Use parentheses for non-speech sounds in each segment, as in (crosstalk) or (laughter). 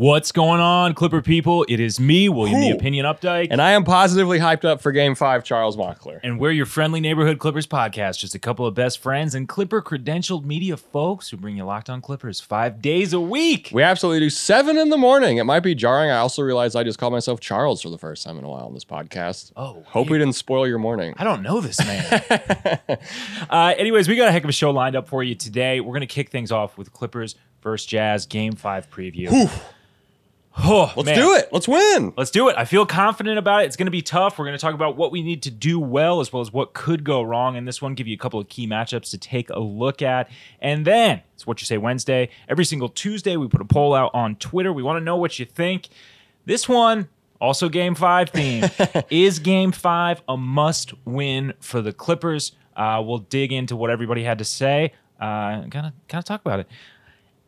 What's going on, Clipper people? It is me, William the? Opinion Updike. And I am positively hyped up for game five, Charles Mockler. And we're your friendly neighborhood Clippers podcast, just a couple of best friends and Clipper credentialed media folks who bring you locked on Clippers five days a week. We absolutely do seven in the morning. It might be jarring. I also realized I just called myself Charles for the first time in a while on this podcast. Oh, Hope we didn't spoil your morning. I don't know this man. (laughs) uh, anyways, we got a heck of a show lined up for you today. We're going to kick things off with Clippers versus Jazz Game 5 preview. Oh, Let's man. do it. Let's win. Let's do it. I feel confident about it. It's going to be tough. We're going to talk about what we need to do well as well as what could go wrong in this one, give you a couple of key matchups to take a look at. And then it's Whatcha Say Wednesday. Every single Tuesday, we put a poll out on Twitter. We want to know what you think. This one, also game five theme. (laughs) is game five a must win for the Clippers? Uh, we'll dig into what everybody had to say. Uh, kind of, kind of talk about it.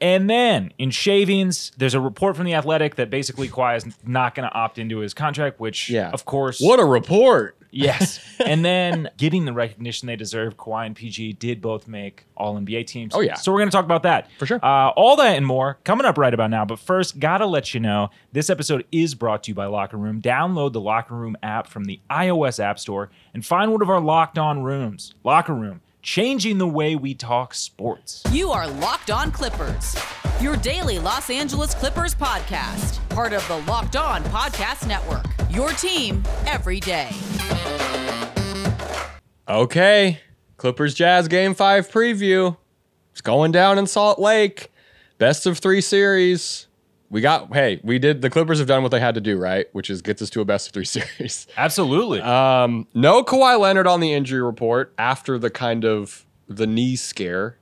And then in shavings, there's a report from the Athletic that basically Kawhi is not going to opt into his contract, which, Yeah. of course, What a report. yes. (laughs) and then getting the recognition they deserve. Kawhi and PG did both make All NBA teams. Oh, yeah. So we're going to talk about that For sure. Uh, all that and more coming up right about now. But first, gotta let you know this episode is brought to you by Locker Room. Download the Locker Room app from the iOS App Store and find one of our locked on rooms. Locker Room, changing the way we talk sports. You are Locked On Clippers, your daily Los Angeles Clippers podcast, part of the Locked On Podcast Network. Your team every day. Okay. Clippers Jazz game five preview. It's going down in Salt Lake. Best of three series. We got, hey, we did, the Clippers have done what they had to do, right? Which is gets us to a best of three (laughs) series. Absolutely. Um, no Kawhi Leonard on the injury report after the kind of the knee scare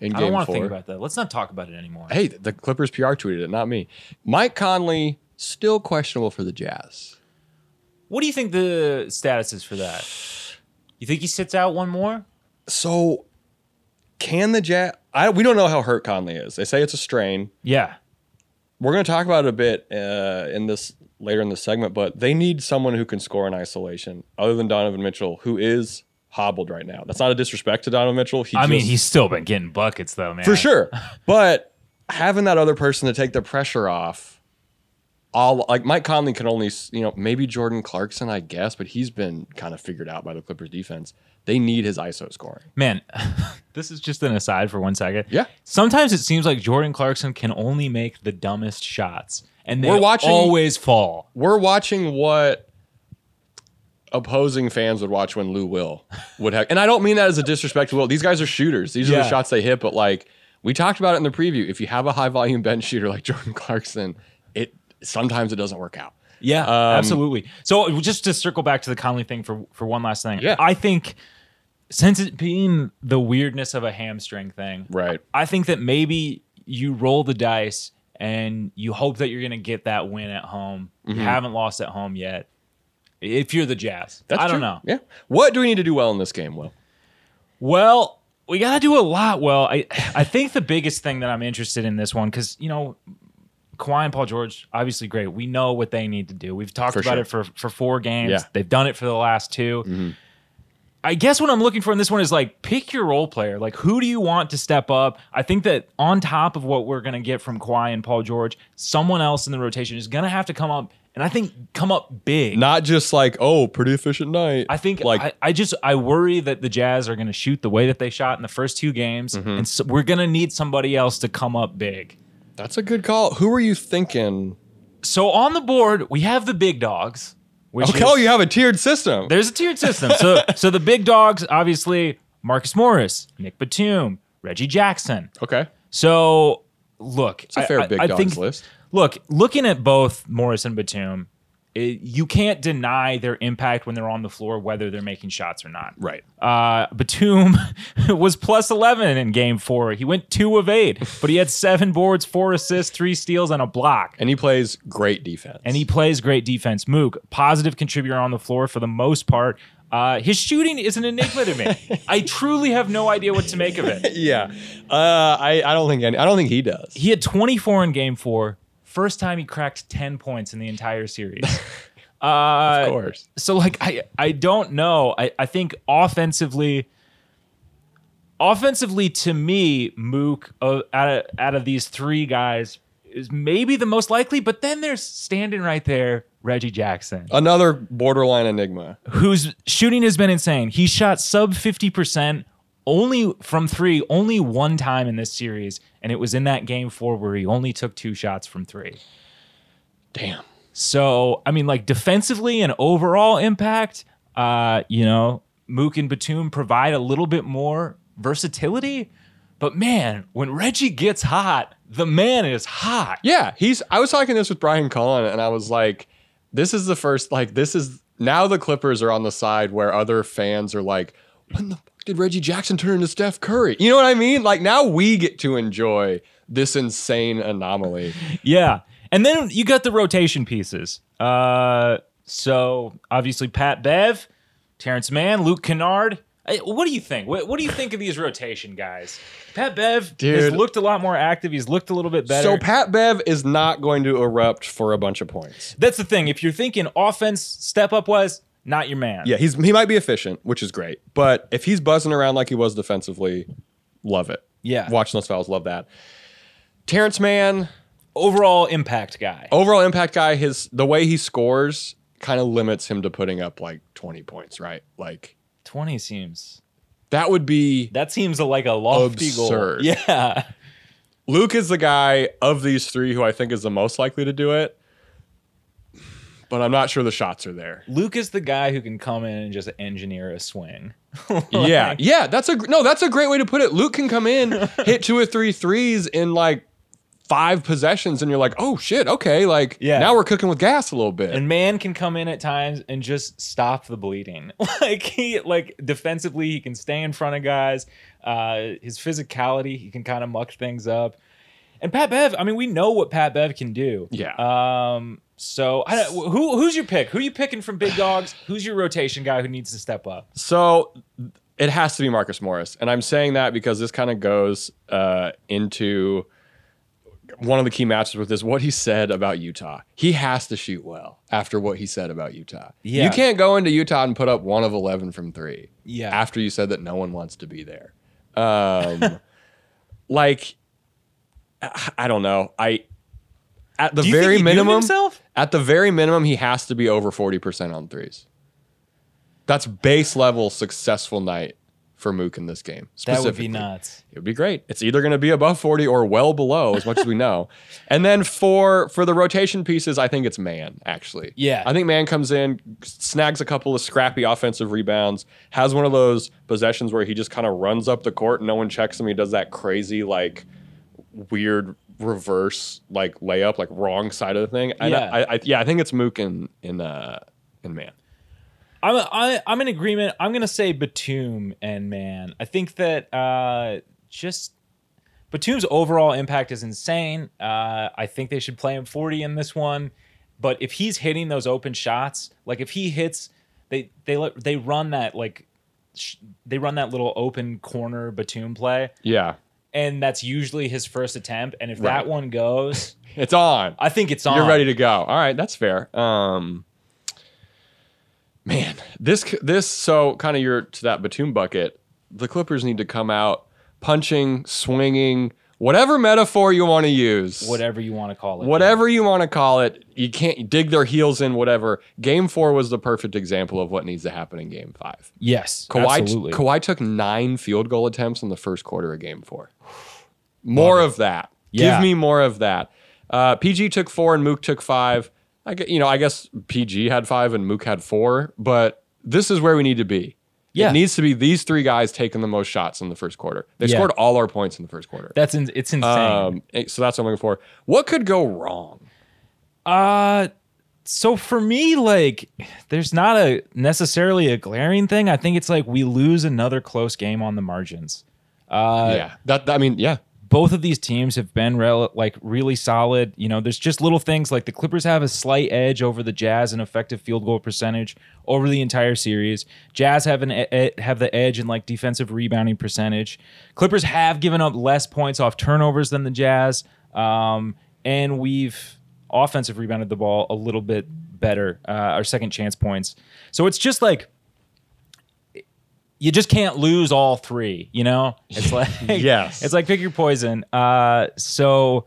in I game don't want to think about that. Let's not talk about it anymore. hey, the Clippers PR tweeted it, not me. Mike Conley still questionable for the Jazz. What do you think the status is for that? You think he sits out one more? So, can the Jazz? I we don't know how hurt Conley is. They say it's a strain. Yeah. We're going to talk about it a bit uh, in this later in the segment, but they need someone who can score in isolation, other than Donovan Mitchell, who is hobbled right now. That's not a disrespect to Donovan Mitchell. He I mean, he's still been getting buckets though, man. for sure. (laughs) But having that other person to take the pressure off, all like Mike Conley can only, you know, maybe Jordan Clarkson, I guess, but he's been kind of figured out by the Clippers defense. They need his ISO scoring. Man, (laughs) this is just an aside for one second. Yeah. Sometimes it seems like Jordan Clarkson can only make the dumbest shots, and they We're watching- always fall. We're watching what opposing fans would watch when Lou Will would have, and I don't mean that as a disrespect to Will. These guys are shooters. These are Yeah. the shots they hit, but like we talked about it in the preview, if you have a high volume bench shooter like Jordan Clarkson, sometimes it doesn't work out. Yeah, Um, absolutely. So just to circle back to the Conley thing for for one last thing. Yeah. I think since it being the weirdness of a hamstring thing, Right. I think that maybe you roll the dice and you hope that you're going to get that win at home. You haven't lost at home yet. If you're the Jazz, Mm-hmm. That's I don't true. know. Yeah. What do we need to do well in this game, Will? Well, we got to do a lot well. I I think the biggest thing that I'm interested in this one cuz you know Kawhi and Paul George obviously great. We know what they need to do. We've talked For about sure. it for for 4 games. Yeah. Mm-hmm. They've done it for the last 2. I guess what I'm looking for in this one is like pick your role player. Like who do you want to step up? I think that on top of what we're going to get from Kawhi and Paul George, someone else in the rotation is going to have to come up and I think come up big. Not just like, oh, pretty efficient night. I think like I, I just I worry that the Jazz are going to shoot the way that they shot in the first two games, Mm-hmm. and so we're going to need somebody else to come up big. That's a good call. Who are you thinking? So on the board we have the big dogs. Which Okay, oh, is- oh, you have a tiered system. there's a tiered system. So (laughs) so the big dogs obviously Marcus Morris, Nick Batum, Reggie Jackson. Okay. So look, It's a fair I, big I dogs think, list. Look, looking at both Morris and Batum, it, you can't deny their impact when they're on the floor, whether they're making shots or not. Right. Uh, Batum (laughs) was plus 11 in game four. He went two of eight, but he had seven boards, four assists, three steals, and a block. And he plays great defense. And he plays great defense. Mook, positive contributor on the floor for the most part. Uh, his shooting is an enigma to me. (laughs) I truly have no idea what to make of it. (laughs) yeah. Uh, I, I don't think any, I don't think he does. He had 24 in game four. First time he cracked 10 points in the entire series. (laughs) Uh, of course. so like I I don't know. I, I think offensively offensively to me, Mook uh, out of out of these three guys is maybe the most likely, but then there's standing right there Reggie Jackson, Another borderline enigma. whose shooting has been insane. He shot sub 50% only from three, only one time in this series, and it was in that game four where he only took two shots from three. Damn. So, I mean, like defensively and overall impact, uh, you know, Mook and Batum provide a little bit more versatility. But man, when Reggie gets hot, the man is hot. Yeah, he's. I was talking this with Brian Cullen, and I was like, "This is the first. Like, this is now the Clippers are on the side where other fans are like, when the did Reggie Jackson turn into Steph Curry? You know what I mean? Like now we get to enjoy this insane anomaly. (laughs) Yeah. And then you got the rotation pieces. Uh, so obviously Pat Bev, Terrence Mann, Luke Kennard. What do you think? What, what do you think of these rotation guys? Pat Bev has looked a lot more active. He's looked a little bit better. So Pat Bev is not going to erupt for a bunch of points. That's the thing. If you're thinking offense, step up wise, not your man. Yeah, he's he might be efficient, which is great. But if he's buzzing around like he was defensively, love it. Yeah. Watching those fouls, love that. Terrence Mann, Overall impact guy. overall impact guy, his the way he scores kind of limits him to putting up like 20 points, right? Like 20 seems. that would be That seems like a lofty Absurd. goal. Yeah. Luke is the guy of these three who I think is the most likely to do it. But I'm not sure the shots are there. Luke is the guy who can come in and just engineer a swing. (laughs) yeah, yeah, that's a no, that's a great way to put it. Luke can come in, (laughs) hit two or three threes in like five possessions, and you're like, oh shit, okay, like Yeah. now we're cooking with gas a little bit. And man can come in at times and just stop the bleeding. (laughs) like he like defensively, he can stay in front of guys. Uh, his physicality, he can kind of muck things up. And Pat Bev, I mean, we know what Pat Bev can do. Yeah. Um. So I don't, who who's your pick? Who are you picking from big dogs? Who's your rotation guy who needs to step up? So it has to be Marcus Morris. And I'm saying that because this kind of goes uh, into one of the key matches with this what he said about Utah. He has to shoot well after what he said about Utah. Yeah. You can't go into Utah and put up one of 11 from three. Yeah. After you said that no one wants to be there. Um, (laughs) like, I I don't know. I, at the very minimum, himself? At the very minimum, he has to be over 40% on threes. That's base level successful night for Mook in this game. That would be specifically. nuts. It would be great. It's either going to be above 40 or well below, as much as we know. (laughs) And then for for the rotation pieces, I think it's Man, actually. Yeah. I think Man comes in, snags a couple of scrappy offensive rebounds, has one of those possessions where he just kind of runs up the court and no one checks him. He does that crazy, like, weird reverse, like, layup, like, wrong side of the thing. And Yeah. I, I, yeah, I think it's Mook and, in uh, in Man. I'm I, I'm in agreement. I'm gonna say Batum and man. I think that uh, just Batum's overall impact is insane. Uh, I think they should play him 40 in this one. But if he's hitting those open shots, like if he hits, they they let they run that like sh- they run that little open corner Batum play, Yeah. And that's usually his first attempt. And if Right. that one goes, (laughs) It's on. I think it's on. You're ready to go. All right, that's fair. Um, man, this this so kind of your to that Batum bucket. The Clippers need to come out punching, swinging, whatever metaphor you want to use, Whatever you want to call it. whatever you want to call it. You can't dig their heels in. Whatever. Game four was the perfect example of what needs to happen in Game five. Yes. Kawhi, absolutely. Kawhi took nine field goal attempts in the first quarter of game four. More of that. Yeah. Give me more of that. Uh, PG took four and Mook took five. I you know, I guess PG had five and Mook had four, but this is where we need to be. Yeah. It needs to be these three guys taking the most shots in the first quarter. They Yeah. scored all our points in the first quarter. That's in, it's insane. Um, eh, so that's what I'm looking for. What could go wrong? Uh so for me, like, there's not a necessarily a glaring thing. I think it's like we lose another close game on the margins. Uh, yeah, that I mean, yeah, Both of these teams have been rel- like really solid. You know, there's just little things like the Clippers have a slight edge over the Jazz in effective field goal percentage over the entire series. Jazz have an e- have the edge in like defensive rebounding percentage. Clippers have given up less points off turnovers than the Jazz, um, and we've offensive rebounded the ball a little bit better, uh, our second chance points. So it's just like you just can't lose all three, you know? It's (laughs) like Yes. It's like pick your poison. Uh so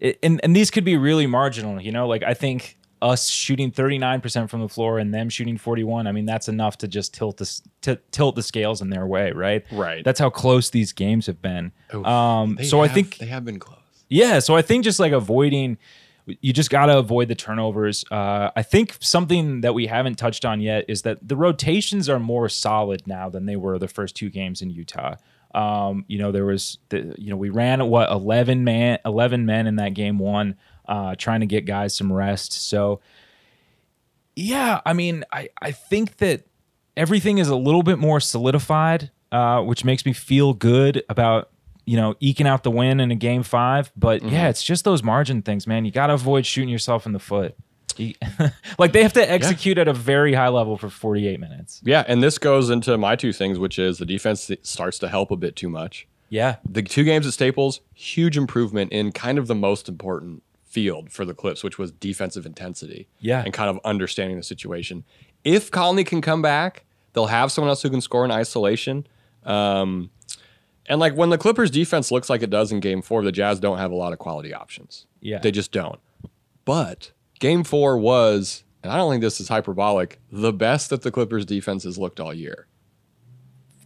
it, and and these could be really marginal. You know, like I think us shooting 39% from the floor and them shooting 41 i mean that's enough to just tilt the t- tilt the scales in their way right Right. that's how close these games have been um They so i think they have been close. yeah, so I think just like avoiding, you just got to avoid the turnovers. Uh, I think something that we haven't touched on yet is that the rotations are more solid now than they were the first two games in Utah. Um, you know, there was the, you know, we ran what eleven man, eleven men in that game one, uh, trying to get guys some rest. So, yeah, I mean, I I think that everything is a little bit more solidified, uh, which makes me feel good about you know eking out the win in a game five. But yeah, it's just those margin things, man. You got to avoid shooting yourself in the foot. (laughs) Like they have to execute at a very high level for 48 minutes. Yeah, and this goes into my two things, which is the defense starts to help a bit too much. Yeah, The two games at Staples, huge improvement in kind of the most important field for the Clips, which was defensive intensity. Yeah. And kind of understanding the situation. If Conley can come back, they'll have someone else who can score in isolation. Um, and like when the Clippers defense looks like it does in game four, the Jazz don't have a lot of quality options. Yeah. They just don't. But game four was, and I don't think this is hyperbolic, the best that the Clippers defense has looked all year.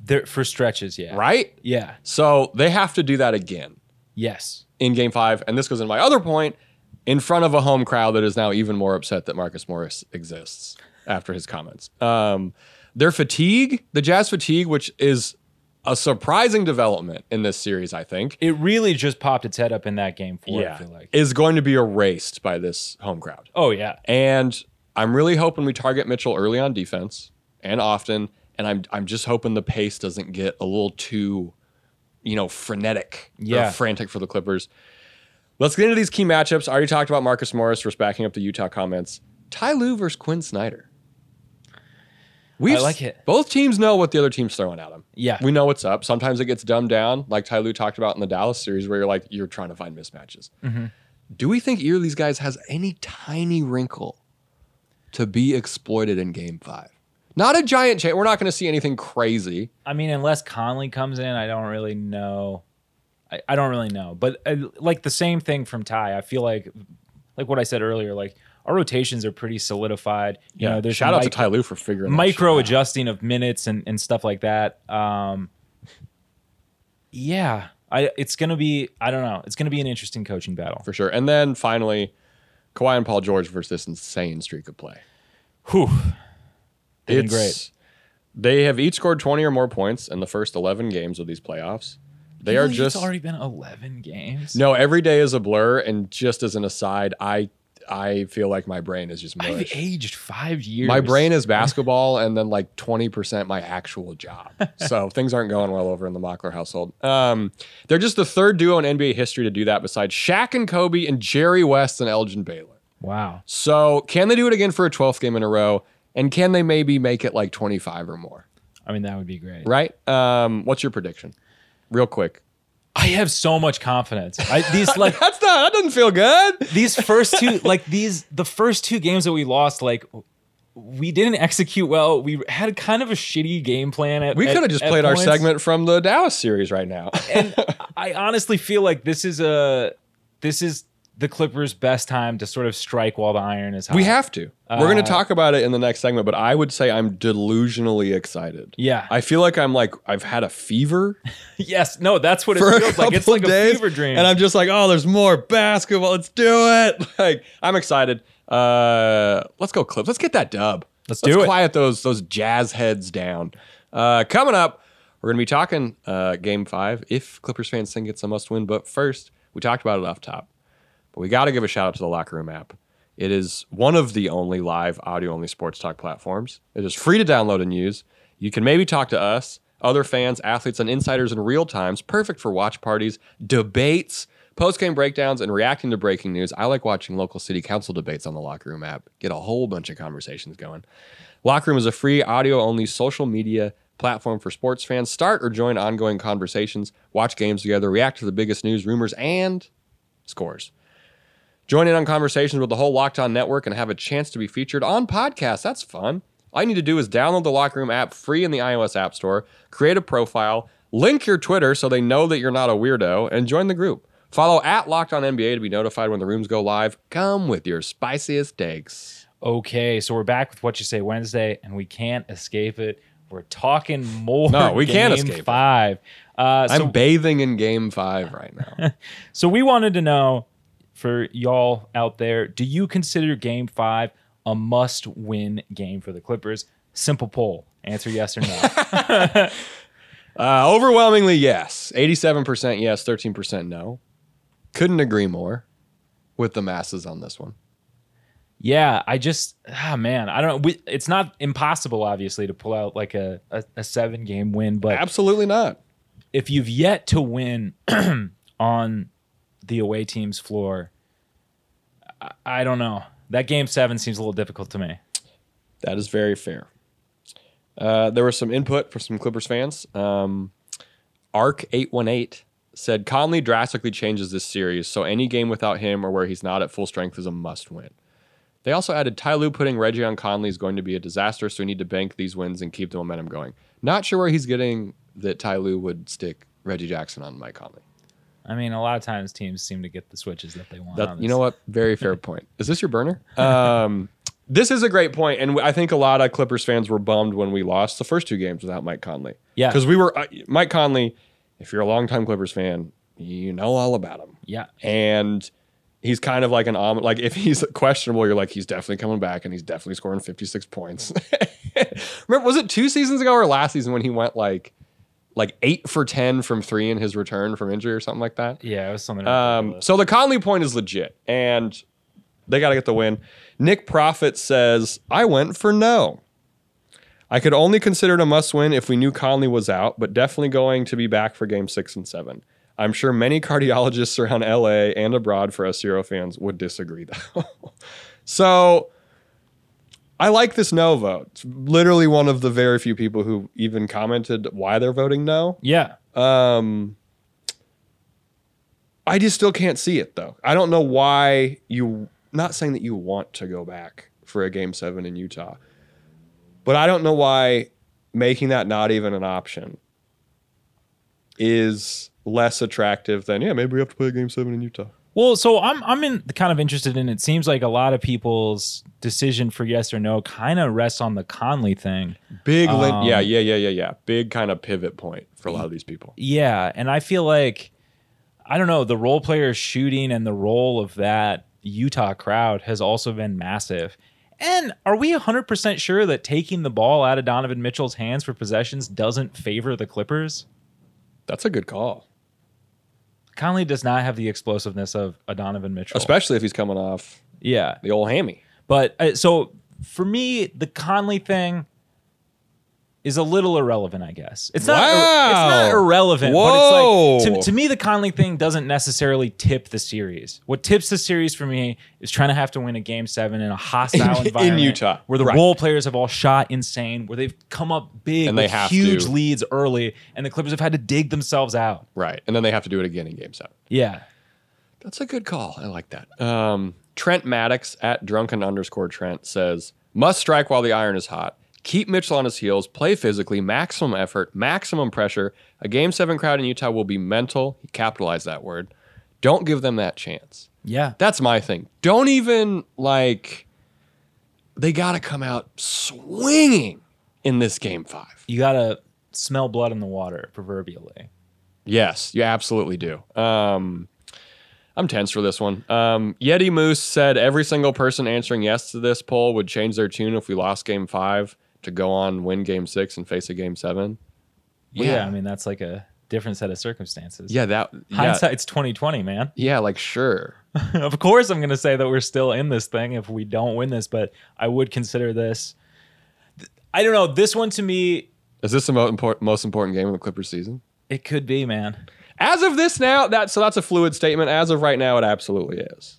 There for stretches. Yeah, Right? Yeah. So they have to do that again. Yes. in game five. And this goes into my other point in front of a home crowd that is now even more upset that Marcus Morris exists after his comments. Um, their fatigue, the Jazz fatigue, which is a surprising development in this series, I think, It really just popped its head up in that game four. I feel like. is going to be erased by this home crowd. oh yeah. And I'm really hoping we target Mitchell early on defense and often. And I'm I'm just hoping the pace doesn't get a little too, you know, frenetic Yeah. or frantic for the Clippers. Let's get into these key matchups. I already talked about Marcus Morris, just backing up the Utah comments. Ty Lue versus Quin Snyder. We I like it. Both teams know what the other team's throwing at them. Yeah. We know what's up. Sometimes it gets dumbed down, like Ty Lue talked about in the Dallas series, where you're like, you're trying to find mismatches. Mm-hmm. Do we think either of these guys has any tiny wrinkle to be exploited in game five? Not a giant change. We're not going to see anything crazy. I mean, unless Conley comes in, I don't really know. I, I don't really know. But uh, like the same thing from Ty, I feel like, like what I said earlier, like our rotations are pretty solidified. You know, there's shout out to mic- Ty Lue for figuring micro adjusting of minutes and, and stuff like that. Um, yeah, I it's gonna be. I don't know. It's gonna be an interesting coaching battle. for sure. And then finally, Kawhi and Paul George versus this insane streak of play. Whew. They've been It's- They have each scored 20 or more points in the first 11 games of these playoffs. They are just It's already been eleven games. no. Every day is a blur, and just as an aside, I I feel like my brain is just I've aged five years. My brain is basketball, and then like 20 percent my actual job. (laughs) so things aren't going well over in the Mockler household. Um, they're just the third duo in NBA history to do that, besides Shaq and Kobe and Jerry West and Elgin Baylor. Wow. So can they do it again for a 12th game in a row? And can they maybe make it like 25 or more? I mean, that would be great. Right? Um, what's your prediction? Real quick. I have so much confidence. I, these (laughs) like That's not that doesn't feel good. these first two (laughs) like these the first two games that we lost like we didn't execute well. We had kind of a shitty game plan. At, We could have just played our segment from the Dallas series right now. and (laughs) I honestly feel like this is a this is the Clippers' best time to sort of strike while the iron is hot. we have to. We're going Uh, to talk about it in the next segment, but I would say I'm delusionally excited. Yeah. I feel like I'm like I've had a fever (laughs) yes, no, that's what it feels like. It's like of a days, fever dream. and I'm just like, oh, there's more basketball. Let's do it. (laughs) Like I'm excited. Uh, let's go, Clips. Let's get that dub. Let's do it. Quiet those those jazz heads down. Uh, coming up, we're gonna be talking uh, Game Five if Clippers fans think it's a must win. But first, we talked about it off top, but we got to give a shout out to the Locker Room app. It is one of the only live audio only sports talk platforms. It is free to download and use. You can maybe talk to us, other fans, athletes, and insiders in real times. Perfect for watch parties, debates, post game breakdowns, and reacting to breaking news. I like watching local city council debates on the Locker Room app. Get a whole bunch of conversations going. Locker Room is a free audio only social media platform for sports fans. Start or join ongoing conversations, watch games together, react to the biggest news, rumors, and scores. Join in on conversations with the whole Locked On network and have a chance to be featured on podcasts. That's fun. All you need to do is download the Locker Room app free in the iOS App Store, create a profile, link your Twitter so they know that you're not a weirdo, and join the group. Follow at Locked On NBA to be notified when the rooms go live. Come with your spiciest takes. Okay, so we're back with Whatcha Say Wednesday, and we can't escape it. We're talking more. No, we can't escape it. Five. Uh, so, I'm bathing in game five right now. (laughs) so we wanted to know for y'all out there: Do you consider Game Five a must-win game for the Clippers? Simple poll. Answer yes or no. (laughs) uh, overwhelmingly, yes. 87% yes, 13% no. Couldn't agree more with the masses on this one. Yeah, I just ah man, I don't know. We, it's not impossible, obviously, to pull out like a, a, a seven game win, but Absolutely not. if you've yet to win (clears throat) on the away team's floor, I, I don't know. That game seven seems a little difficult to me. That is very fair. Uh, there was some input from some Clippers fans. Um, Arc818 said Conley drastically changes this series, so any game without him or where he's not at full strength is a must win. They also added Ty Lue putting Reggie on Conley is going to be a disaster, so we need to bank these wins and keep the momentum going. Not sure where he's getting that Ty Lue would stick Reggie Jackson on Mike Conley. I mean, a lot of times teams seem to get the switches that they want. That, you know what? Very fair (laughs) point. Is this your burner? Um, this is a great point, and I think a lot of Clippers fans were bummed when we lost the first two games without Mike Conley. Yeah. because we were uh, Mike Conley. If you're a longtime Clippers fan, you know all about him, Yeah, and he's kind of like an om- like if he's questionable, you're like he's definitely coming back, and he's definitely scoring 56 points. (laughs) Remember, was it two seasons ago or last season when he went like like eight for 10 from three in his return from injury or something like that? yeah, it was something. Um, so the Conley point is legit, and they got to get the win. Nick Profit says, I went for no. I could only consider it a must win if we knew Conley was out, but definitely going to be back for game six and seven. I'm sure many (laughs) cardiologists around LA and abroad for us Zero fans would disagree, though. (laughs) so I like this no vote. It's literally one of the very few people who even commented why they're voting no. yeah, Um, I just still can't see it though. I don't know why you. Not saying that you want to go back for a game seven in Utah, but I don't know why making that not even an option is less attractive than yeah maybe we have to play a game seven in Utah. Well, so I'm I'm in kind of interested in. It seems like a lot of people's decision for yes or no kind of rests on the Conley thing. Big lin- Um, yeah yeah yeah yeah yeah big kind of pivot point for a lot of these people. Yeah, and I feel like I don't know the role player shooting and the role of that Utah crowd has also been massive. And are we 100% sure that taking the ball out of Donovan Mitchell's hands for possessions doesn't favor the Clippers? That's a good call, Conley does not have the explosiveness of a Donovan Mitchell. especially if he's coming off yeah. the old hammy. But uh, so for me, the Conley thing is a little irrelevant, I guess. It's not. Wow. It's not irrelevant. Whoa. But it's like to, to me, the Conley thing doesn't necessarily tip the series. What tips the series for me is trying to have to win a game seven in a hostile (laughs) In environment In Utah. where the Right. role players have all shot insane, where they've come up big And they with have huge to. leads early, and the Clippers have had to dig themselves out. Right, and then they have to do it again in game seven. Yeah. That's a good call. I like that. Um, Trent Maddox at drunken underscore Trent says, must strike while the iron is hot. Keep Mitchell on his heels, play physically, maximum effort, maximum pressure. A game seven crowd in Utah will be mental. He capitalized that word. Don't give them that chance. Yeah. That's my thing. Don't even like, they got to come out swinging in this game five. You got to smell blood in the water, proverbially. Yes, you absolutely do. Um, I'm tense for this one. Um, Yeti Moose said every single person answering yes to this poll would change their tune if we lost game five to go on win game six and face a game seven. Well, yeah. I mean, that's like a different set of circumstances. yeah, that yeah, Hindsight's 2020, man. yeah, like sure. (laughs) of course, I'm going to say that we're still in this thing if we don't win this, but I would consider this. I don't know. This one to me, Is this the mo- import- most important game of the Clippers season? it could be, man. As of this now, that so that's a fluid statement. As of right now, it absolutely is.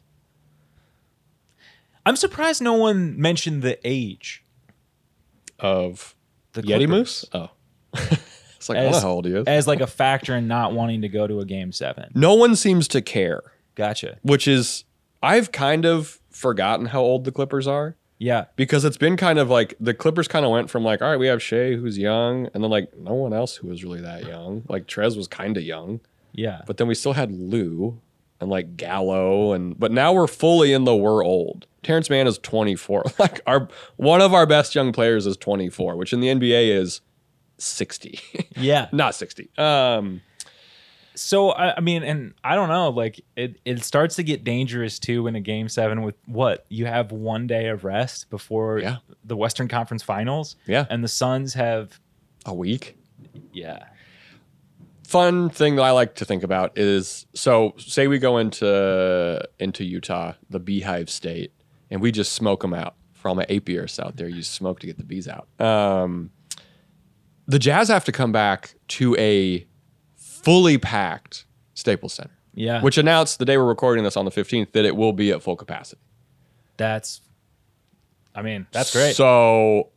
I'm surprised no one mentioned the age. Of The Yeti Clippers Moose? Oh, (laughs) it's like I don't know As, how old he is. as like a (laughs) factor in not wanting to go to a game seven. no one seems to care, Gotcha. which is I've kind of forgotten how old the Clippers are. Yeah. because it's been kind of like the Clippers kind of went from like, all right, we have Shai who's young, and then like no one else who was really that young. Like Trez was kind of young, Yeah. but then we still had Lou, and like Gallo and but now we're fully in the we're old. Terrence Mann is 24. (laughs) Like our one of our best young players is 24, which in the NBA is 60. (laughs) Yeah. Not 60. Um So I, I mean, and I don't know, like it, it starts to get dangerous too in a game seven with what you have one day of rest before Yeah. the Western Conference Finals. Yeah. and the Suns have a week. yeah, Fun thing that I like to think about is so say we go into into Utah, the beehive state, and we just smoke them out for all my apiarists out there. Use smoke to get the bees out. Um, the Jazz have to come back to a fully packed Staples Center, yeah. which announced the day we're recording this on the 15th that it will be at full capacity. that's, I mean, that's great. So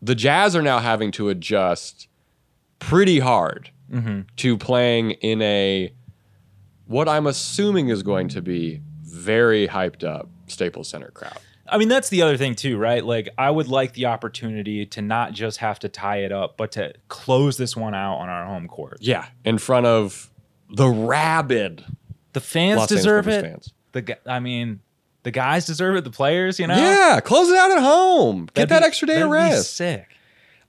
the Jazz are now having to adjust pretty hard Mm-hmm. to playing in a what I'm assuming is going to be very hyped up Staples Center crowd. I mean, that's the other thing too, right? Like, I would like the opportunity to not just have to tie it up, but to close this one out on our home court. Yeah, in front of the rabid The fans Los deserve it. fans. The I mean, the guys deserve it. The players, you know. Yeah, close it out at home. Get That'd that be- extra day of rest. sick.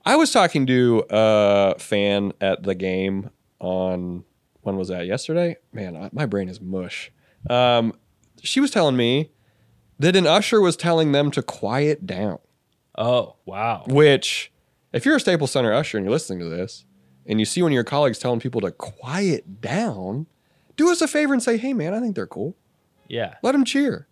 I was talking to a fan at the game on when was that? Yesterday? Man, I, my brain is mush. Um, she was telling me that an usher was telling them to quiet down. Oh wow. Which, if you're a Staples Center usher and you're listening to this, and you see one of your colleagues telling people to quiet down, do us a favor and say, "Hey, man, I think they're cool. Yeah. Let them cheer."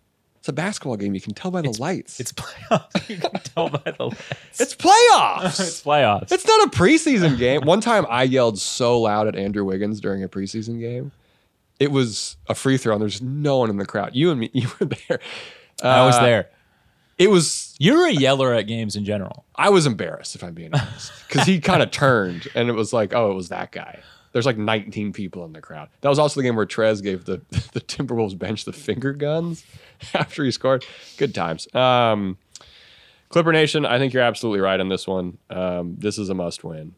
It's a basketball game. You can tell by the lights. It's playoffs. (laughs) You can tell by the lights. (laughs) it's playoffs. it's playoffs. It's not a preseason game. One time I yelled so loud at Andrew Wiggins during a preseason game. It was a free throw and there's no one in the crowd. You and me, (laughs) you were there. I was Uh, there. It was, You're a yeller at games in general. I was embarrassed if I'm being honest. Because he kind of turned and it was like, oh, it was that guy. There's like 19 people in the crowd. That was also the game where Trez gave the, (laughs) the Timberwolves bench the finger guns (laughs) after he scored. Good times. Um, Clipper Nation, I think you're absolutely right on this one. Um, this is a must win.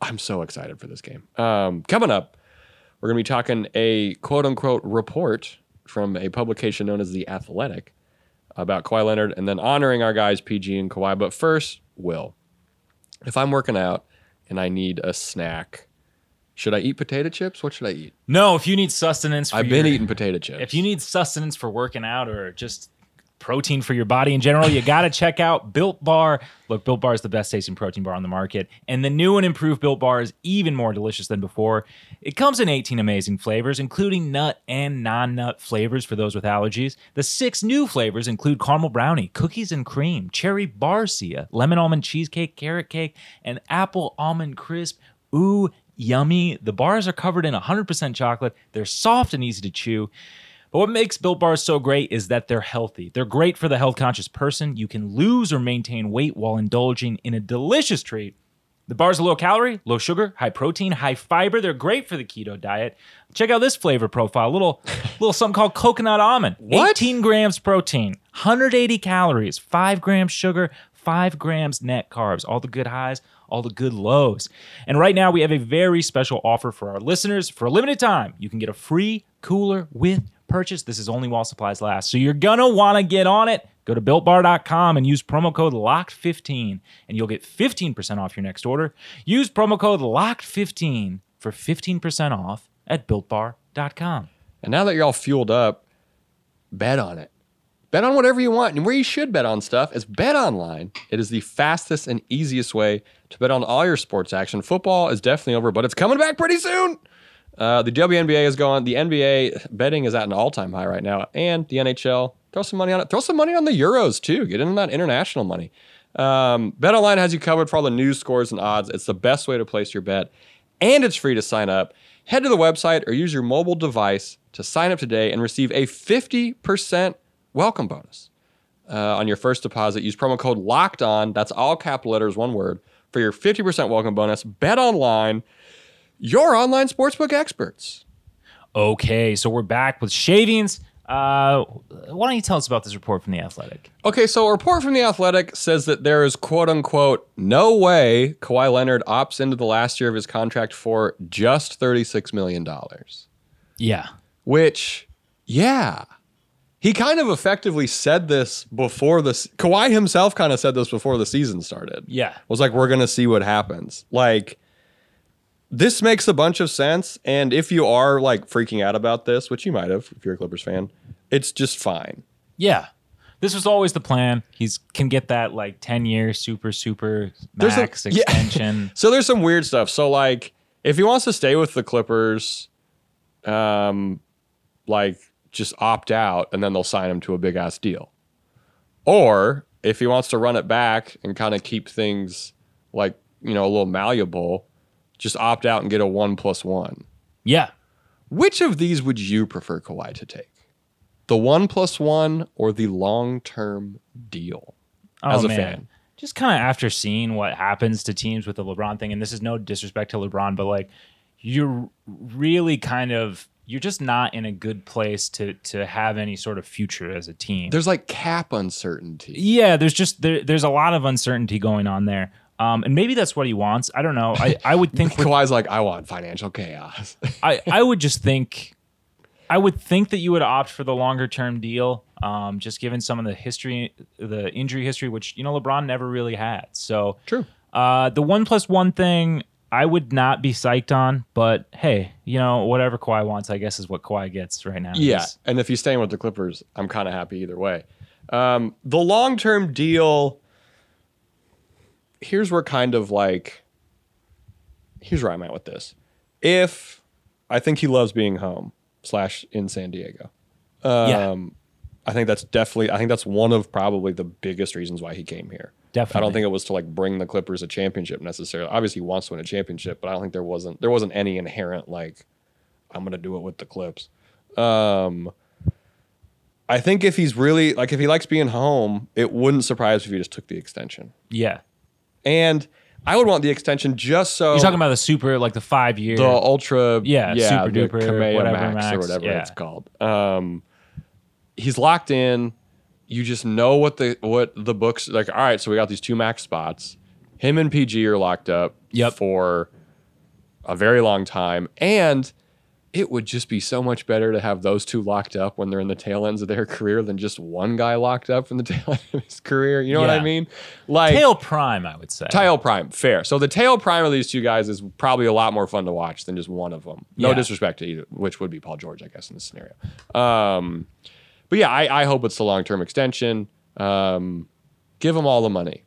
I'm so excited for this game. Um, coming up, we're going to be talking a quote unquote report from a publication known as The Athletic about Kawhi Leonard and then honoring our guys PG and Kawhi. But first, Will, if I'm working out and I need a snack, should I eat potato chips? What should I eat? No, if you need sustenance, for I've been eating potato chips. If you need sustenance for working out or just protein for your body in general, you got to (laughs) check out Built Bar. Look, Built Bar is the best tasting protein bar on the market, and the new and improved Built Bar is even more delicious than before. It comes in 18 amazing flavors, including nut and non-nut flavors for those with allergies. The six new flavors include caramel brownie, cookies and cream, cherry barcia, lemon almond cheesecake, carrot cake, and apple almond crisp. Ooh, yummy. The bars are covered in 100% chocolate. They're soft and easy to chew. But what makes Built Bars so great is that they're healthy. They're great for the health conscious person. You can lose or maintain weight while indulging in a delicious treat. The bars are low calorie, low sugar, high protein, high fiber. They're great for the keto diet. Check out this flavor profile. Little (laughs) little something called coconut almond. What? 18 grams protein, 180 calories, 5 grams sugar, 5 grams net carbs. All the good highs, all the good lows. And right now we have a very special offer for our listeners. For a limited time, you can get a free cooler with purchase. This is only while supplies last. So you're going to want to get on it. Go to builtbar.com and use promo code LOCKED15 and you'll get 15% off your next order. Use promo code LOCKED15 for 15% off at builtbar.com. And now that you're all fueled up, bet on it. Bet on whatever you want. And where you should bet on stuff is Bet Online. It is the fastest and easiest way to bet on all your sports action. Football is definitely over, but it's coming back pretty soon. Uh, the WNBA is going. The NBA betting is at an all-time high right now, and the NHL. Throw some money on it. Throw some money on the Euros too. Get into that international money. Um, BetOnline has you covered for all the news, scores, and odds. It's the best way to place your bet, and it's free to sign up. Head to the website or use your mobile device to sign up today and receive a 50% welcome bonus uh, on your first deposit. Use promo code Locked On. That's all capital letters, one word, for your 50% welcome bonus. Bet online, your online sportsbook experts. Okay, so we're back with shavings. Uh, why don't you tell us about this report from The Athletic? Okay, so a report from The Athletic says that there is quote unquote no way Kawhi Leonard opts into the last year of his contract for just $36 million, Yeah. which Yeah. He kind of effectively said this before this. Kawhi himself kind of said this before the season started. Yeah. Was like, we're going to see what happens. Like, this makes a bunch of sense. And if you are like freaking out about this, which you might have if you're a Clippers fan, it's just fine. Yeah. This was always the plan. He's can get that like 10 year super super max (laughs) yeah. extension. So there's some weird stuff. So like if he wants to stay with the Clippers, um, like just opt out and then they'll sign him to a big ass deal. Or if he wants to run it back and kind of keep things like, you know, a little malleable, just opt out and get a one plus one. yeah. Which of these would you prefer Kawhi to take? The one plus one or the long term deal? Oh, as a fan. Just kind of after seeing what happens to teams with the LeBron thing, and this is no disrespect to LeBron, but like you're really kind of you're just not in a good place to to have any sort of future as a team. There's like cap uncertainty. yeah, there's just there, there's a lot of uncertainty going on there. Um, and maybe that's what he wants. I don't know. I, I would think (laughs) Kawhi's like, I want financial chaos. (laughs) I, I would just think I would think that you would opt for the longer term deal, um, just given some of the history, the injury history, which you know LeBron never really had. So True. Uh, the one plus one thing I would not be psyched on, but hey, you know whatever Kawhi wants, I guess is what Kawhi gets right now. Yeah, and if he's staying with the Clippers, I'm kind of happy either way. Um, the long term deal. Here's where kind of like. Here's where I'm at with this. If I think he loves being home slash in San Diego. Um, Yeah. I think that's definitely. I think that's one of probably the biggest reasons why he came here. I don't think it was to like bring the Clippers a championship necessarily. Obviously, he wants to win a championship, but I don't think there wasn't there wasn't any inherent like I'm gonna do it with the Clips. Um, I think if he's really like if he likes being home, it wouldn't surprise me if he just took the extension. yeah. And I would want the extension just so You're talking about the super, like the five year. the ultra, Yeah, yeah super duper, Kamea whatever Max, or whatever yeah. it's called. Um, he's locked in. You just know what the what the books like. All right, so we got these two max spots. Him and PG are locked up Yep. for a very long time, and it would just be so much better to have those two locked up when they're in the tail ends of their (laughs) career than just one guy locked up in the (laughs) tail end of his career. You know what I mean? Like tail prime, I would say. Tail prime, fair. So the tail prime of these two guys is probably a lot more fun to watch than just one of them. No Yeah. disrespect to either, which would be Paul George, I guess, in this scenario. Um, but yeah, I, I hope it's the long term extension. Um, give him all the money.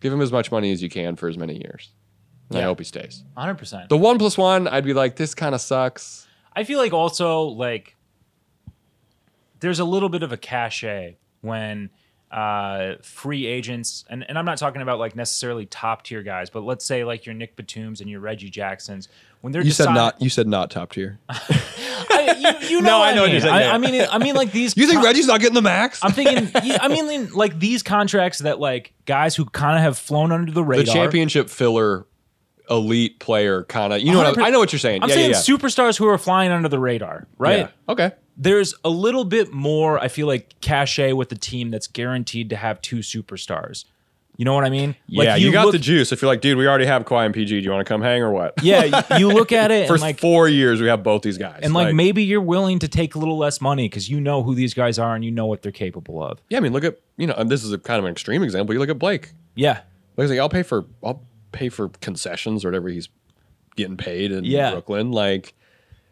Give him as much money as you can for as many years. And I hope he stays. 100%. The one plus one, I'd be like, this kind of sucks. I feel like also like there's a little bit of a cachet when uh, free agents, and, and I'm not talking about like necessarily top tier guys, but let's say like your Nick Batums and your Reggie Jacksons, when they're You said not. You said not top tier. (laughs) I, you, you know, No, what I know what mean. you're saying, I, yeah. I mean, I mean, like these. (laughs) You think con- Reggie's not getting the max? I'm thinking. I mean, like these contracts that like guys who kind of have flown under the radar. the radar. championship filler, elite player, kind of. You know what I, I know what you're saying. I'm yeah, saying yeah, yeah. superstars who are flying under the radar, right? Yeah. Okay. there's a little bit more i feel like cachet with the team that's guaranteed to have two superstars you know what i mean yeah, you, got look, the juice. If you're like, dude, we already have Kawhi and PG. Do you want to come hang or what? (laughs) yeah you look at it (laughs) For like four years, we have both these guys. and like, maybe you're willing to take a little less money because you know who these guys are and you know what they're capable of yeah, I mean, look at you know, and this is a kind of an extreme example. You look at Blake. yeah like, I'll pay for, I'll pay for concessions or whatever he's getting paid in Yeah. Brooklyn. Like,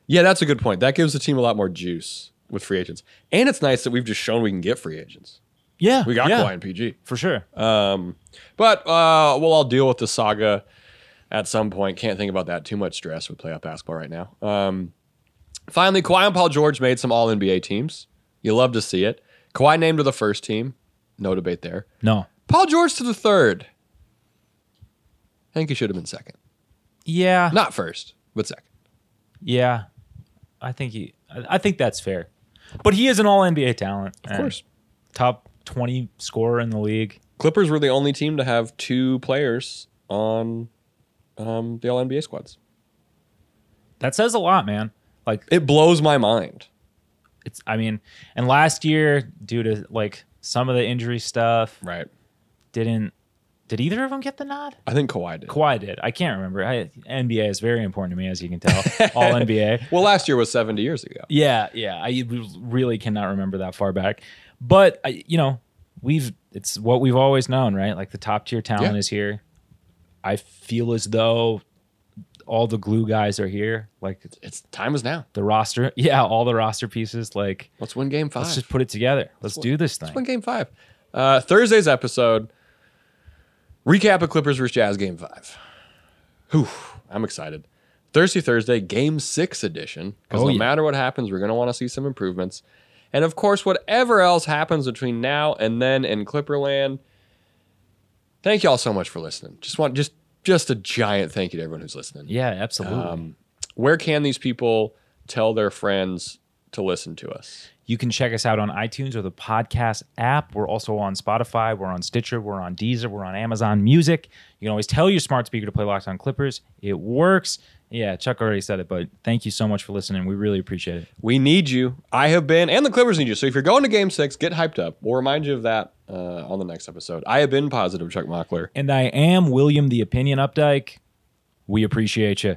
yeah, that's a good point. That gives the team a lot more juice with free agents, and it's nice that we've just shown we can get free agents. yeah We got yeah, Kawhi and PG. for sure Um, but uh, we'll all deal with the saga at some point. Can't think about that. Too much stress with playoff basketball right now. Um, finally, Kawhi and Paul George made some All NBA teams. You love to see it. Kawhi named to the first team. No debate there. no Paul George to the third. I think he should have been second. yeah Not first, but second. yeah i think he I I think that's fair but he is an all nba talent Of course. top 20 scorer in the league Clippers were the only team to have two players on um, the All NBA squads. that says a lot man like It blows my mind. it's I mean, and last year due to like some of the injury stuff Right. didn't Did either of them get the nod? I think Kawhi did. Kawhi did. I can't remember. I, NBA is very important to me, as you can tell. (laughs) All NBA. Well, last year was 70 years ago. Yeah, yeah. I really cannot remember that far back. But I, you know, we've it's what we've always known, right? Like the top tier talent Yeah. is here. I feel as though all the glue guys are here. Like It's time is now. the roster, (laughs) yeah, all the roster pieces. Like Let's win game five. let's just put it together. Let's do this thing. Let's win game five. Uh, Thursday's episode, recap of Clippers versus Jazz game five. Whew, I'm excited. Thursday, Thursday, game six edition. Because Oh, no yeah. matter what happens, we're going to want to see some improvements. And of course, whatever else happens between now and then in Clipperland, thank y'all so much for listening. Just want just just a giant thank you to everyone who's listening. Yeah, absolutely. Um, where can these people tell their friends to listen to us? You can check us out on iTunes or the podcast app. We're also on Spotify. We're on Stitcher. We're on Deezer. We're on Amazon Music. You can always tell your smart speaker to play Locked On Clippers. It works. Yeah, Chuck already said it, but thank you so much for listening. We really appreciate it. We need you. I have been, and the Clippers need you. So if you're going to Game Six, get hyped up. We'll remind you of that uh, on the next episode. I have been positive, Chuck Mockler. And I am William the Opinion Updike. We appreciate you.